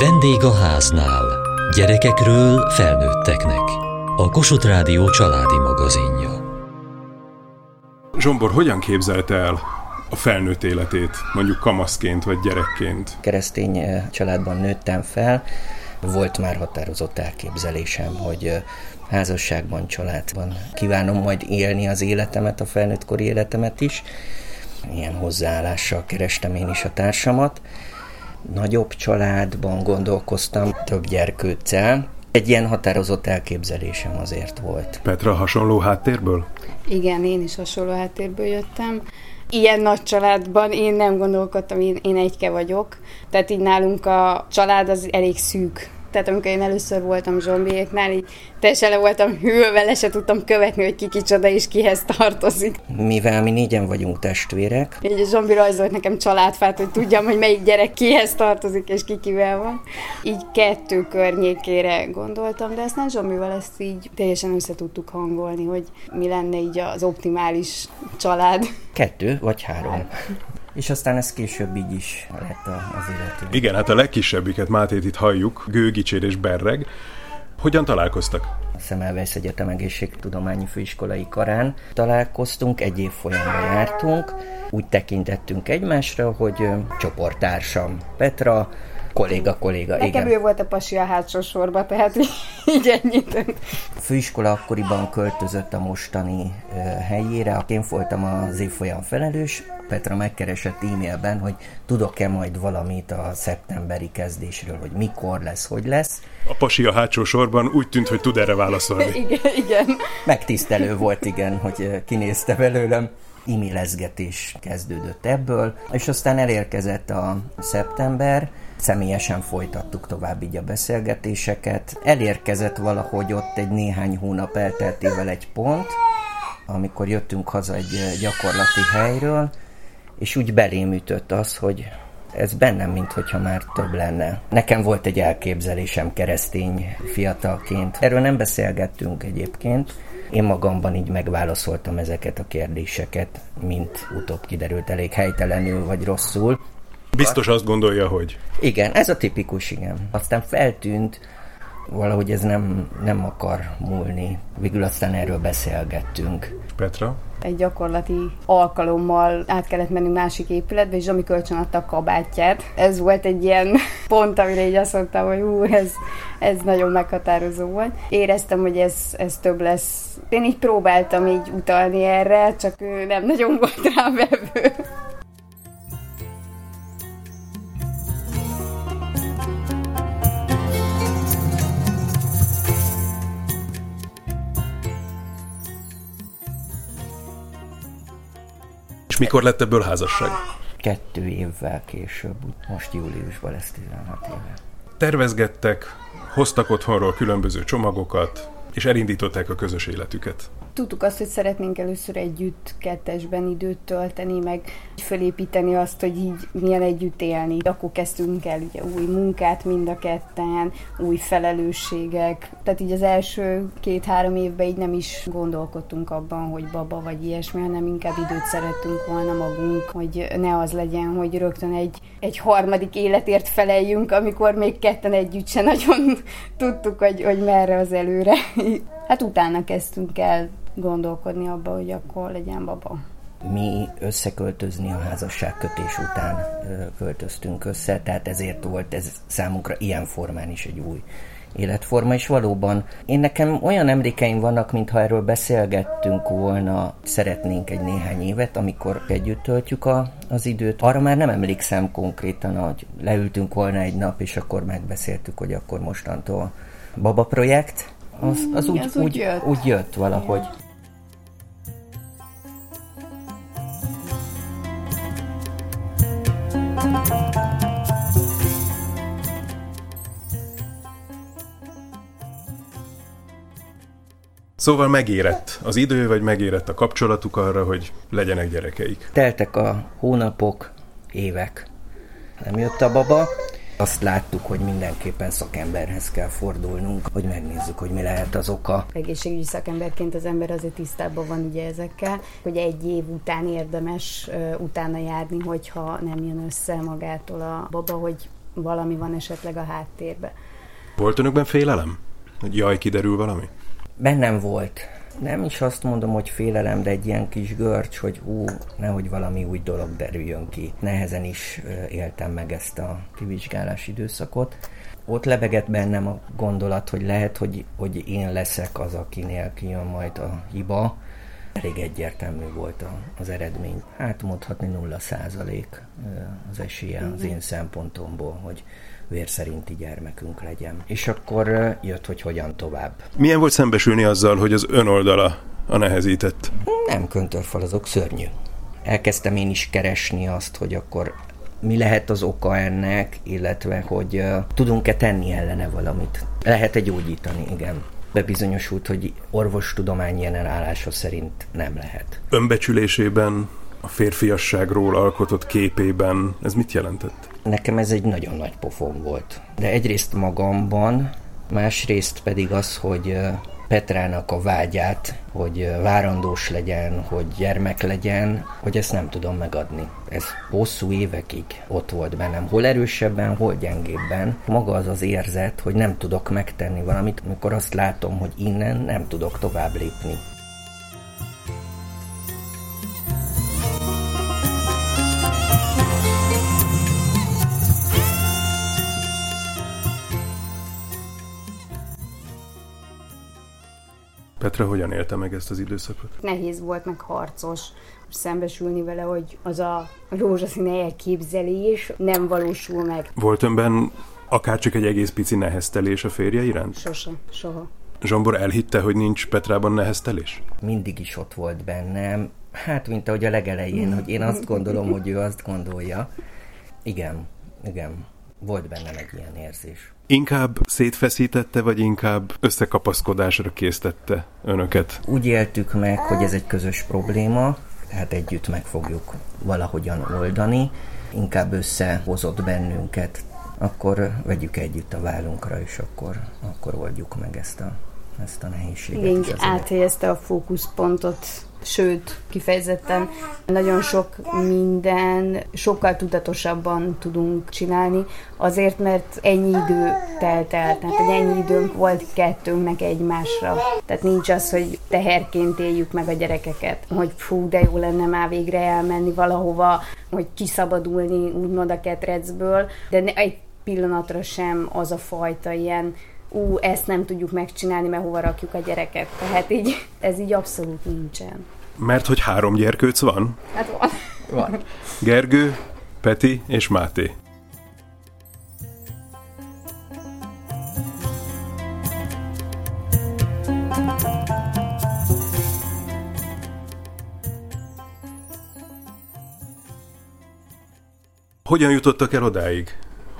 Vendég a háznál. Gyerekekről felnőtteknek. A Kossuth Rádió családi magazinja. Zsombor, hogyan képzelte el a felnőtt életét, mondjuk kamaszként vagy gyerekként? Keresztény családban nőttem fel, volt már határozott elképzelésem, hogy házasságban, családban kívánom majd élni az életemet, a felnőttkori életemet is. Ilyen hozzáállással kerestem én is a társamat. Nagyobb családban gondolkoztam, több gyerkőccel. Egy ilyen határozott elképzelésem azért volt. Petra hasonló háttérből? Igen, én is hasonló háttérből jöttem. Ilyen nagy családban én nem gondolkodtam, én, én egyke vagyok. Tehát így nálunk a család az elég szűk tehát amikor én először voltam zsombiéknál, így teljesen le voltam hűlve, le se tudtam követni, hogy ki kicsoda és kihez tartozik. Mivel mi négyen vagyunk testvérek. Így a zsombi rajzolt nekem családfát, hogy tudjam, hogy melyik gyerek kihez tartozik és ki kivel van. Így kettő környékére gondoltam, de aztán zsombival ezt így teljesen össze tudtuk hangolni, hogy mi lenne így az optimális család. Kettő vagy három. És aztán ez később így is lett az életünk. Igen, hát a legkisebbiket, Mátét itt halljuk, Gőgicsér és Berreg. Hogyan találkoztak? A Szemelweis Egyetem Egészségtudományi Főiskolai Karán találkoztunk, egy év folyamra jártunk. Úgy tekintettünk egymásra, hogy csoporttársam Petra, kolléga, kolléga, Nekem igen. ő volt a pasi a hátsó sorba, tehát így ennyit. A főiskola akkoriban költözött a mostani helyére. Én voltam az évfolyam felelős. Petra megkeresett e-mailben, hogy tudok-e majd valamit a szeptemberi kezdésről, hogy mikor lesz, hogy lesz. A pasi a hátsó sorban úgy tűnt, hogy tud erre válaszolni. igen, igen. Megtisztelő volt, igen, hogy kinézte belőlem e-mailezgetés kezdődött ebből, és aztán elérkezett a szeptember, személyesen folytattuk tovább így a beszélgetéseket. Elérkezett valahogy ott egy néhány hónap elteltével egy pont, amikor jöttünk haza egy gyakorlati helyről, és úgy belém ütött az, hogy ez bennem, mintha már több lenne. Nekem volt egy elképzelésem keresztény fiatalként. Erről nem beszélgettünk egyébként. Én magamban így megválaszoltam ezeket a kérdéseket, mint utóbb kiderült elég helytelenül vagy rosszul. Biztos azt gondolja, hogy... Igen, ez a tipikus, igen. Aztán feltűnt, valahogy ez nem, nem akar múlni. Végül aztán erről beszélgettünk. Petra? Egy gyakorlati alkalommal át kellett menni másik épületbe, és Zsomi kölcsön adta a kabátját. Ez volt egy ilyen pont, amire így azt mondtam, hogy hú, ez, ez nagyon meghatározó volt. Éreztem, hogy ez, ez több lesz. Én így próbáltam így utalni erre, csak ő nem nagyon volt rá vevő. Mikor lett ebből házasság? Kettő évvel később, most júliusban lesz 16 éve. Tervezgettek, hoztak otthonról különböző csomagokat, és elindították a közös életüket. Tudtuk azt, hogy szeretnénk először együtt kettesben időt tölteni, meg fölépíteni azt, hogy így milyen együtt élni. Akkor kezdtünk el ugye új munkát mind a ketten, új felelősségek. Tehát így az első két-három évben így nem is gondolkodtunk abban, hogy baba vagy ilyesmi, hanem inkább időt szerettünk volna magunk, hogy ne az legyen, hogy rögtön egy, egy harmadik életért feleljünk, amikor még ketten együtt se nagyon tudtuk, hogy, hogy merre az előre. Hát utána kezdtünk el gondolkodni abba, hogy akkor legyen baba. Mi összeköltözni a házasságkötés után költöztünk össze, tehát ezért volt ez számunkra ilyen formán is egy új életforma, és valóban én nekem olyan emlékeim vannak, mintha erről beszélgettünk volna, szeretnénk egy néhány évet, amikor együtt töltjük a, az időt. Arra már nem emlékszem konkrétan, hogy leültünk volna egy nap, és akkor megbeszéltük, hogy akkor mostantól baba projekt, az, az, úgy, az úgy, úgy, jött. úgy jött valahogy. Igen. Szóval megérett az idő, vagy megérett a kapcsolatuk arra, hogy legyenek gyerekeik? Teltek a hónapok, évek. Nem jött a baba. Azt láttuk, hogy mindenképpen szakemberhez kell fordulnunk, hogy megnézzük, hogy mi lehet az oka. Egészségügyi szakemberként az ember azért tisztában van ugye ezekkel, hogy egy év után érdemes uh, utána járni, hogyha nem jön össze magától a baba, hogy valami van esetleg a háttérben. Volt önökben félelem? Hogy jaj, kiderül valami? Bennem volt. Nem is azt mondom, hogy félelem, de egy ilyen kis görcs, hogy ú, nehogy valami új dolog derüljön ki. Nehezen is éltem meg ezt a kivizsgálás időszakot. Ott lebegett bennem a gondolat, hogy lehet, hogy, hogy én leszek az, akinél kijön majd a hiba. Elég egyértelmű volt az eredmény. Hát mondhatni nulla százalék az esélye az én szempontomból, hogy vérszerinti gyermekünk legyen. És akkor jött, hogy hogyan tovább. Milyen volt szembesülni azzal, hogy az ön oldala a nehezített? Nem köntörfalazok, szörnyű. Elkezdtem én is keresni azt, hogy akkor mi lehet az oka ennek, illetve hogy uh, tudunk-e tenni ellene valamit. Lehet-e gyógyítani, igen. Bebizonyosult, hogy orvostudomány ilyen állása szerint nem lehet. Önbecsülésében, a férfiasságról alkotott képében ez mit jelentett? Nekem ez egy nagyon nagy pofon volt. De egyrészt magamban, másrészt pedig az, hogy Petrának a vágyát, hogy várandós legyen, hogy gyermek legyen, hogy ezt nem tudom megadni. Ez hosszú évekig ott volt bennem, hol erősebben, hol gyengébben. Maga az az érzet, hogy nem tudok megtenni valamit, amikor azt látom, hogy innen nem tudok tovább lépni. Petra hogyan élte meg ezt az időszakot? Nehéz volt, meg harcos szembesülni vele, hogy az a rózsaszín elképzelés nem valósul meg. Volt önben akár csak egy egész pici neheztelés a férje iránt? Sose, soha. Zsombor elhitte, hogy nincs Petrában neheztelés? Mindig is ott volt bennem. Hát, mint ahogy a legelején, hogy én azt gondolom, hogy ő azt gondolja. Igen, igen, volt bennem egy ilyen érzés. Inkább szétfeszítette, vagy inkább összekapaszkodásra késztette önöket? Úgy éltük meg, hogy ez egy közös probléma, tehát együtt meg fogjuk valahogyan oldani. Inkább összehozott bennünket, akkor vegyük együtt a vállunkra, és akkor, akkor oldjuk meg ezt a, ezt a nehézséget. Igen, áthelyezte a fókuszpontot sőt, kifejezetten nagyon sok minden sokkal tudatosabban tudunk csinálni, azért, mert ennyi idő telt el, tehát hogy ennyi időnk volt kettőnknek egymásra. Tehát nincs az, hogy teherként éljük meg a gyerekeket, hogy fú, de jó lenne már végre elmenni valahova, hogy kiszabadulni úgymond a ketrecből, de egy pillanatra sem az a fajta ilyen ú, ezt nem tudjuk megcsinálni, mert hova rakjuk a gyereket. Tehát így, ez így abszolút nincsen. Mert hogy három gyerkőc van? Hát van. Van. Gergő, Peti és Máté. Hogyan jutottak el odáig?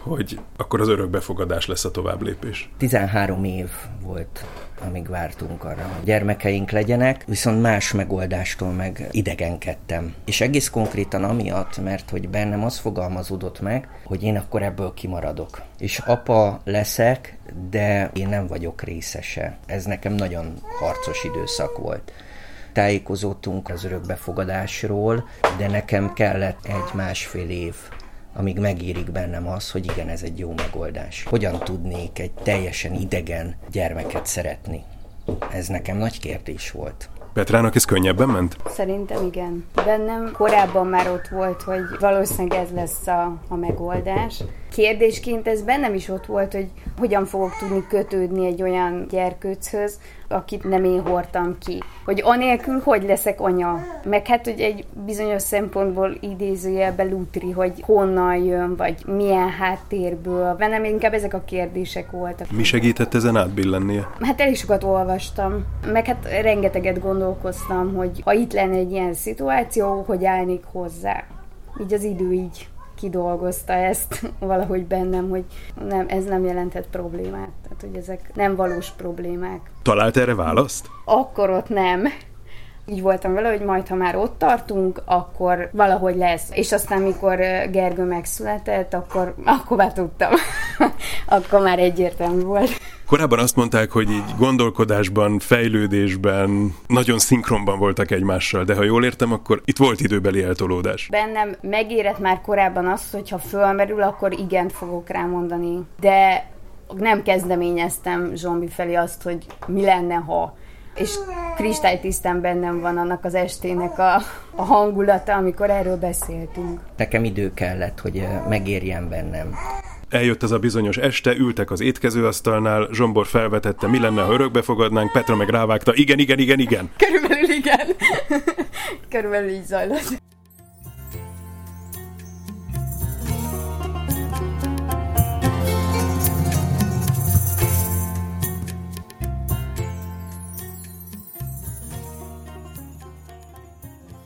Hogy akkor az örökbefogadás lesz a tovább lépés. 13 év volt amíg vártunk arra, hogy gyermekeink legyenek, viszont más megoldástól meg idegenkedtem. És egész konkrétan amiatt, mert hogy bennem az fogalmazódott meg, hogy én akkor ebből kimaradok. És apa leszek, de én nem vagyok részese. Ez nekem nagyon harcos időszak volt tájékozottunk az örökbefogadásról, de nekem kellett egy másfél év amíg megérik bennem az, hogy igen, ez egy jó megoldás. Hogyan tudnék egy teljesen idegen gyermeket szeretni? Ez nekem nagy kérdés volt. Petrának ez könnyebben ment? Szerintem igen. Bennem korábban már ott volt, hogy valószínűleg ez lesz a, a megoldás. Kérdésként ez bennem is ott volt, hogy hogyan fogok tudni kötődni egy olyan gyerkőchöz, akit nem én hordtam ki. Hogy anélkül hogy leszek anya. Meg hát, hogy egy bizonyos szempontból idézőjelbe lútri, hogy honnan jön, vagy milyen háttérből. Bennem inkább ezek a kérdések voltak. Mi segített ezen átbillennie? Hát elég sokat olvastam, meg hát rengeteget gondolkoztam, hogy ha itt lenne egy ilyen szituáció, hogy állnék hozzá. Így az idő így kidolgozta ezt valahogy bennem, hogy nem, ez nem jelentett problémát. Tehát, hogy ezek nem valós problémák. Talált erre választ? Akkor ott nem. Így voltam vele, hogy majd, ha már ott tartunk, akkor valahogy lesz. És aztán, mikor Gergő megszületett, akkor, akkor már tudtam. akkor már egyértelmű volt. Korábban azt mondták, hogy így gondolkodásban, fejlődésben nagyon szinkronban voltak egymással, de ha jól értem, akkor itt volt időbeli eltolódás. Bennem megérett már korábban azt, hogy ha fölmerül, akkor igent fogok rá mondani. De nem kezdeményeztem Zsombi felé azt, hogy mi lenne, ha és kristálytisztán bennem van annak az estének a, a hangulata, amikor erről beszéltünk. Nekem idő kellett, hogy megérjen bennem. Eljött ez a bizonyos este, ültek az étkezőasztalnál, Zsombor felvetette, mi lenne, ha örökbe fogadnánk, Petra meg rávágta, igen, igen, igen, igen. Körülbelül igen. Körülbelül így zajlott.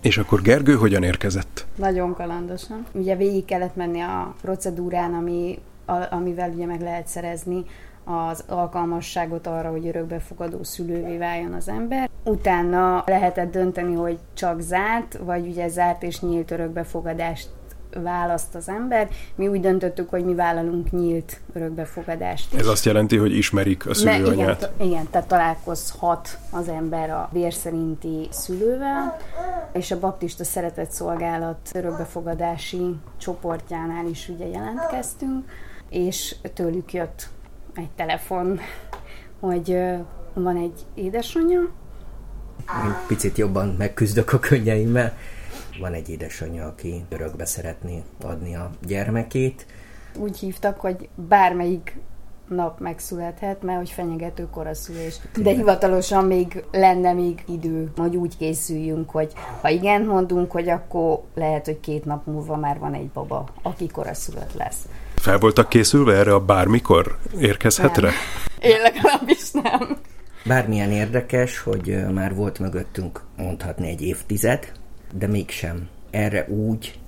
És akkor Gergő hogyan érkezett? Nagyon kalandosan. Ugye végig kellett menni a procedúrán, ami, a, amivel ugye meg lehet szerezni az alkalmasságot arra, hogy örökbefogadó szülővé váljon az ember. Utána lehetett dönteni, hogy csak zárt, vagy ugye zárt és nyílt örökbefogadást választ az ember. Mi úgy döntöttük, hogy mi vállalunk nyílt örökbefogadást. Ez azt jelenti, hogy ismerik a szülőanyát? Ne, igen, igen, tehát találkozhat az ember a vérszerinti szülővel, és a Baptista Szeretett Szolgálat örökbefogadási csoportjánál is ugye jelentkeztünk, és tőlük jött egy telefon, hogy van egy édesanyja. Én picit jobban megküzdök a könnyeimmel van egy édesanyja, aki örökbe szeretné adni a gyermekét. Úgy hívtak, hogy bármelyik nap megszülethet, mert hogy fenyegető koraszülés. De hivatalosan még lenne még idő, hogy úgy készüljünk, hogy ha igen mondunk, hogy akkor lehet, hogy két nap múlva már van egy baba, aki koraszülött lesz. Fel voltak készülve erre a bármikor érkezhetre? Nem. Én legalábbis nem. Bármilyen érdekes, hogy már volt mögöttünk mondhatni egy évtized, de mégsem. Erre úgy,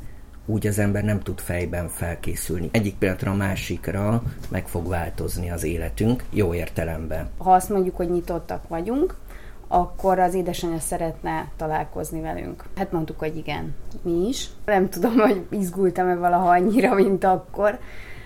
úgy az ember nem tud fejben felkészülni. Egyik pillanatra a másikra meg fog változni az életünk, jó értelemben. Ha azt mondjuk, hogy nyitottak vagyunk, akkor az édesanyja szeretne találkozni velünk. Hát mondtuk, hogy igen, mi is. Nem tudom, hogy izgultam-e valaha annyira, mint akkor.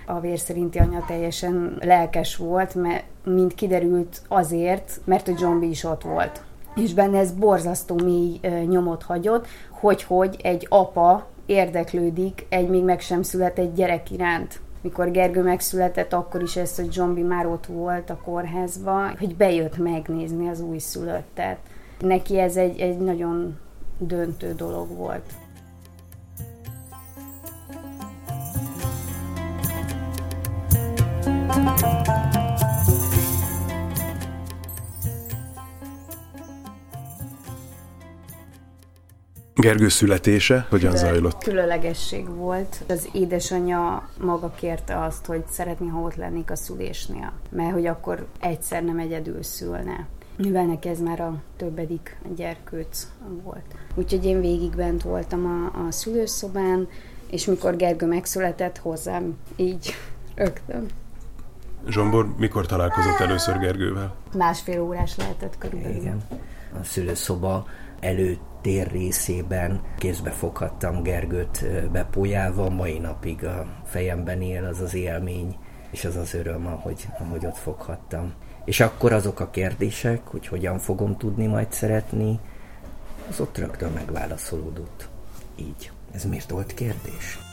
A vérszerinti anya teljesen lelkes volt, mert mint kiderült azért, mert a John is ott volt és benne ez borzasztó mély nyomot hagyott, hogy hogy egy apa érdeklődik egy még meg sem született gyerek iránt. Mikor Gergő megszületett, akkor is ez, hogy Zsombi már ott volt a kórházba, hogy bejött megnézni az újszülöttet. Neki ez egy, egy nagyon döntő dolog volt. Gergő születése hogyan Külön, zajlott? Különlegesség volt. Az édesanyja maga kérte azt, hogy szeretné, ha ott lennék a szülésnél, mert hogy akkor egyszer nem egyedül szülne. Mivel neki ez már a többedik gyerkőc volt. Úgyhogy én végig bent voltam a, a szülőszobán, és mikor Gergő megszületett hozzám, így rögtön. Zsombor, mikor találkozott először Gergővel? Másfél órás lehetett körülbelül. Igen. A szülőszoba előtt tér részében kézbe foghattam Gergőt bepójálva, mai napig a fejemben él az az élmény, és az az öröm, ahogy, ahogy ott foghattam. És akkor azok a kérdések, hogy hogyan fogom tudni majd szeretni, az ott rögtön megválaszolódott. Így. Ez miért volt kérdés?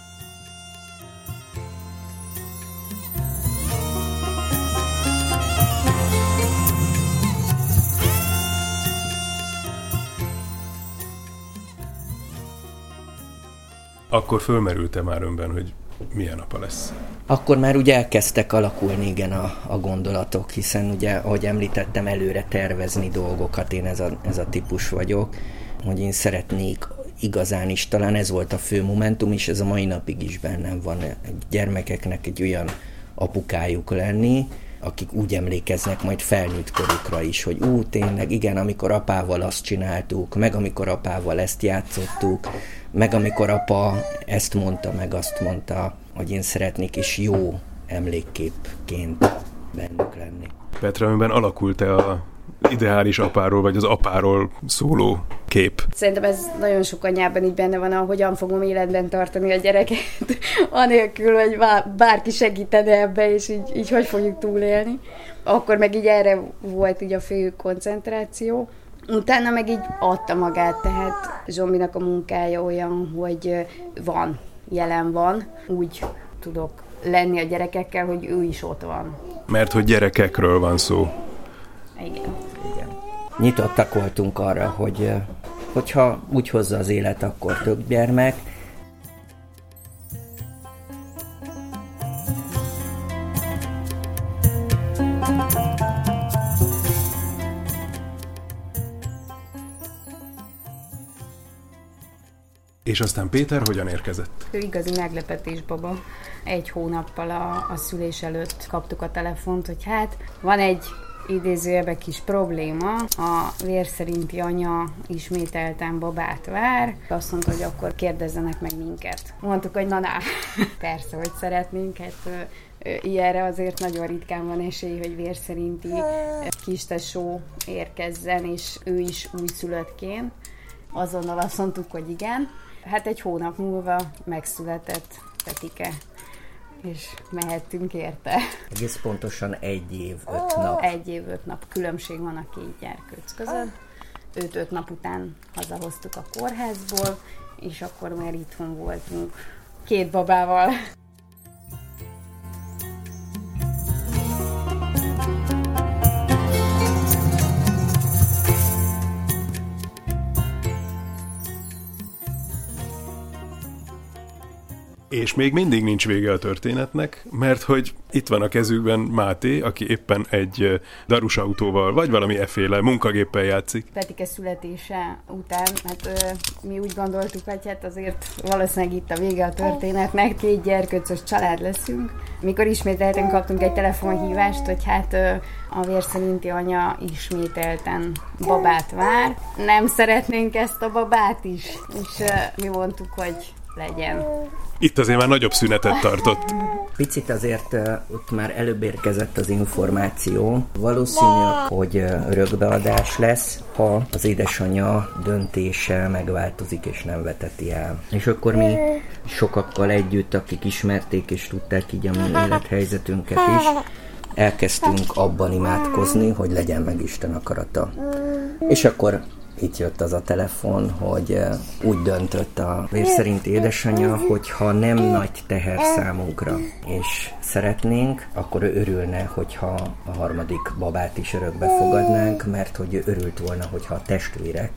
Akkor fölmerült-e már önben, hogy milyen apa lesz? Akkor már ugye elkezdtek alakulni igen a, a gondolatok, hiszen ugye, ahogy említettem, előre tervezni dolgokat, én ez a, ez a típus vagyok, hogy én szeretnék igazán is, talán ez volt a fő momentum, és ez a mai napig is bennem van, egy gyermekeknek egy olyan apukájuk lenni, akik úgy emlékeznek majd felnőtt korukra is, hogy ú, tényleg, igen, amikor apával azt csináltuk, meg amikor apával ezt játszottuk, meg amikor apa ezt mondta, meg azt mondta, hogy én szeretnék is jó emlékképként bennük lenni. Petra, amiben alakult-e a ideális apáról, vagy az apáról szóló kép? Szerintem ez nagyon sok anyában így benne van, hogyan fogom életben tartani a gyereket, anélkül, hogy bárki segítene ebbe, és így, így hogy fogjuk túlélni. Akkor meg így erre volt így a fő koncentráció. Utána meg így adta magát, tehát Zsombinak a munkája olyan, hogy van, jelen van, úgy tudok lenni a gyerekekkel, hogy ő is ott van. Mert hogy gyerekekről van szó. Igen. Igen. Nyitottak voltunk arra, hogy hogyha úgy hozza az élet, akkor több gyermek, És aztán Péter hogyan érkezett? Ő igazi meglepetés baba. Egy hónappal a, a szülés előtt kaptuk a telefont, hogy hát van egy idézőjelbe kis probléma. A vérszerinti anya ismételten babát vár. Azt mondta, hogy akkor kérdezzenek meg minket. Mondtuk, hogy na, na, persze, hogy szeretnénk, hát ilyenre azért nagyon ritkán van esély, hogy vérszerinti kistesó érkezzen, és ő is újszülöttként. Azonnal azt mondtuk, hogy igen. Hát egy hónap múlva megszületett Petike és mehettünk érte. Egész pontosan egy év, öt nap. Egy év, öt nap. Különbség van a két gyerkőc között. Őt öt nap után hazahoztuk a kórházból, és akkor már itthon voltunk két babával. És még mindig nincs vége a történetnek, mert hogy itt van a kezükben Máté, aki éppen egy darus autóval, vagy valami eféle munkagéppel játszik. Petike születése után, hát ö, mi úgy gondoltuk, hogy hát azért valószínűleg itt a vége a történetnek, két gyerköcös család leszünk. Mikor ismételten kaptunk egy telefonhívást, hogy hát ö, a vérszerinti anya ismételten babát vár. Nem szeretnénk ezt a babát is, és ö, mi mondtuk, hogy legyen. Itt azért már nagyobb szünetet tartott. Picit azért uh, ott már előbb érkezett az információ. Valószínű, hogy uh, rögbeadás lesz, ha az édesanyja döntése megváltozik és nem veteti el. És akkor mi sokakkal együtt, akik ismerték és tudták így a mi élethelyzetünket is, elkezdtünk abban imádkozni, hogy legyen meg Isten akarata. És akkor itt jött az a telefon, hogy úgy döntött a vérszerint édesanyja, hogy ha nem nagy teher számunkra, és szeretnénk, akkor ő örülne, hogyha a harmadik babát is örökbe fogadnánk, mert hogy ő örült volna, hogyha a testvérek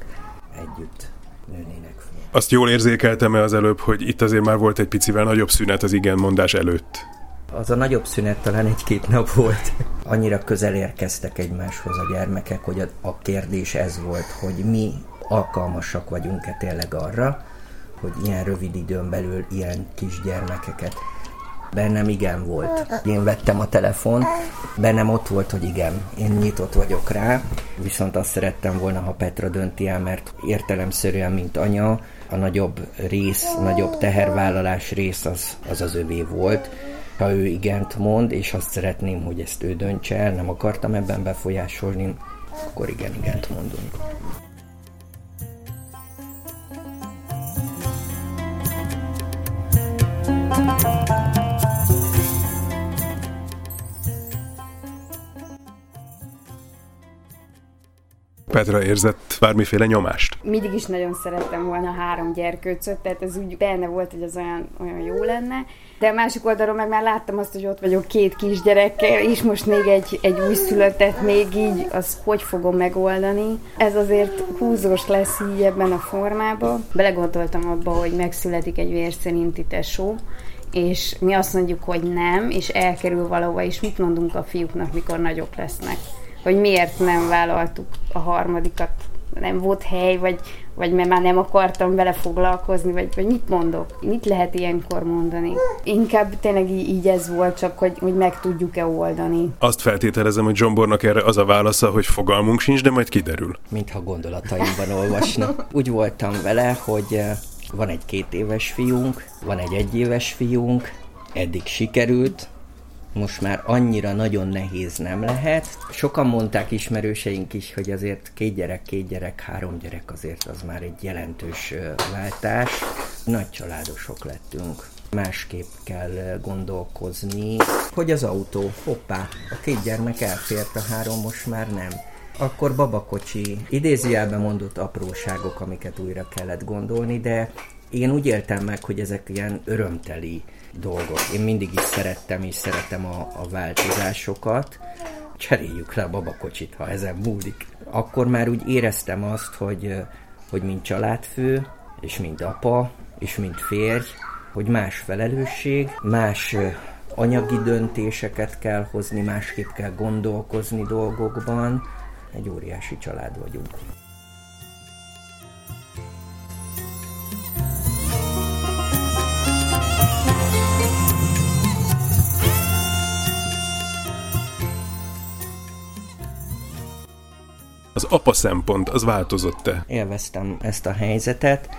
együtt nőnének fel. Azt jól érzékeltem-e az előbb, hogy itt azért már volt egy picivel nagyobb szünet az igenmondás előtt? Az a nagyobb szünet talán egy-két nap volt. Annyira közel érkeztek egymáshoz a gyermekek, hogy a, a kérdés ez volt, hogy mi alkalmasak vagyunk-e tényleg arra, hogy ilyen rövid időn belül ilyen kis gyermekeket Bennem igen volt. Én vettem a telefon, bennem ott volt, hogy igen, én nyitott vagyok rá, viszont azt szerettem volna, ha Petra dönti el, mert értelemszerűen, mint anya, a nagyobb rész, nagyobb tehervállalás rész az az, az övé volt ha ő igent mond, és azt szeretném, hogy ezt ő döntse el, nem akartam ebben befolyásolni, akkor igen, igent mondunk. Petra érzett bármiféle nyomást? Mindig is nagyon szerettem volna három gyerkőcöt, tehát ez úgy benne volt, hogy az olyan, olyan jó lenne. De a másik oldalról meg már láttam azt, hogy ott vagyok két kisgyerekkel, és most még egy, egy újszülöttet, még így, az hogy fogom megoldani. Ez azért húzós lesz így ebben a formában. Belegondoltam abba, hogy megszületik egy vérszerinti tesó, és mi azt mondjuk, hogy nem, és elkerül valahova, és mit mondunk a fiúknak, mikor nagyok lesznek hogy miért nem vállaltuk a harmadikat, nem volt hely, vagy, vagy mert már nem akartam vele foglalkozni, vagy, vagy mit mondok? Mit lehet ilyenkor mondani? Inkább tényleg így, így ez volt, csak hogy, hogy meg tudjuk-e oldani. Azt feltételezem, hogy Zsombornak erre az a válasza, hogy fogalmunk sincs, de majd kiderül. Mintha gondolataimban olvasna. Úgy voltam vele, hogy eh, van egy két éves fiunk, van egy egyéves fiunk, eddig sikerült, most már annyira nagyon nehéz nem lehet. Sokan mondták ismerőseink is, hogy azért két gyerek, két gyerek, három gyerek azért az már egy jelentős váltás. Nagy családosok lettünk. Másképp kell gondolkozni, hogy az autó, hoppá, a két gyermek elfért, a három most már nem akkor babakocsi, idézőjelben mondott apróságok, amiket újra kellett gondolni, de én úgy éltem meg, hogy ezek ilyen örömteli dolgok. Én mindig is szerettem és szeretem a, a változásokat. Cseréljük le a babakocsit, ha ezen múlik. Akkor már úgy éreztem azt, hogy, hogy mint családfő, és mint apa, és mint férj, hogy más felelősség, más anyagi döntéseket kell hozni, másképp kell gondolkozni dolgokban. Egy óriási család vagyunk. Az apa szempont, az változott-e? Élveztem ezt a helyzetet.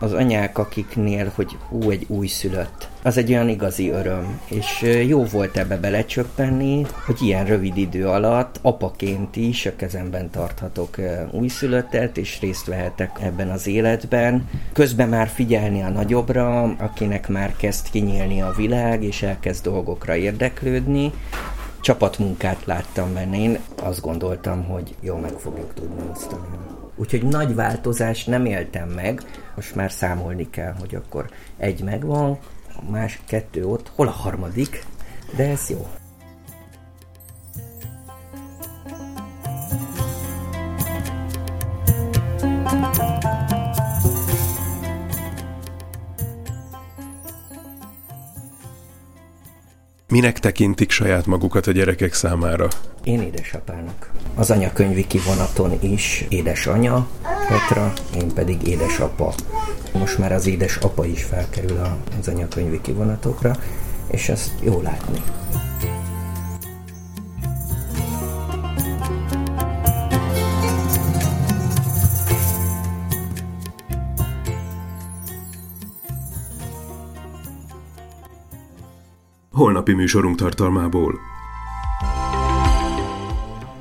Az anyák, akiknél, hogy hú, egy újszülött, az egy olyan igazi öröm, és jó volt ebbe belecsöppenni, hogy ilyen rövid idő alatt apaként is a kezemben tarthatok újszülöttet, és részt vehetek ebben az életben. Közben már figyelni a nagyobbra, akinek már kezd kinyílni a világ, és elkezd dolgokra érdeklődni, csapatmunkát láttam benne. Én azt gondoltam, hogy jó meg fogjuk tudni osztani. Úgyhogy nagy változást nem éltem meg, most már számolni kell, hogy akkor egy megvan, a másik kettő ott, hol a harmadik, de ez jó. Minek tekintik saját magukat a gyerekek számára? Én édesapának. Az anyakönyvi kivonaton is édesanya, Petra, én pedig édesapa. Most már az édesapa is felkerül az anyakönyvi kivonatokra, és ezt jó látni. Holnapi műsorunk tartalmából.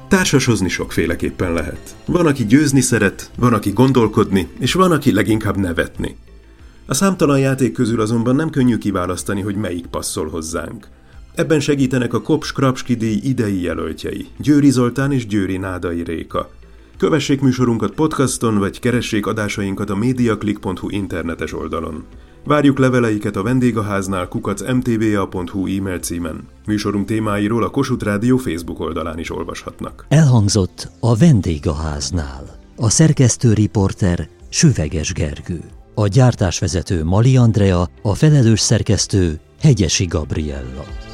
Társasozni sokféleképpen lehet. Van, aki győzni szeret, van, aki gondolkodni, és van, aki leginkább nevetni. A számtalan játék közül azonban nem könnyű kiválasztani, hogy melyik passzol hozzánk. Ebben segítenek a Kops Krapski díj idei jelöltjei, Győri Zoltán és Győri Nádai Réka. Kövessék műsorunkat podcaston, vagy keressék adásainkat a mediaclick.hu internetes oldalon. Várjuk leveleiket a vendégháznál kukacmtva.hu e-mail címen. Műsorunk témáiról a Kossuth Rádió Facebook oldalán is olvashatnak. Elhangzott a vendégháznál. A szerkesztő riporter Süveges Gergő. A gyártásvezető Mali Andrea, a felelős szerkesztő Hegyesi Gabriella.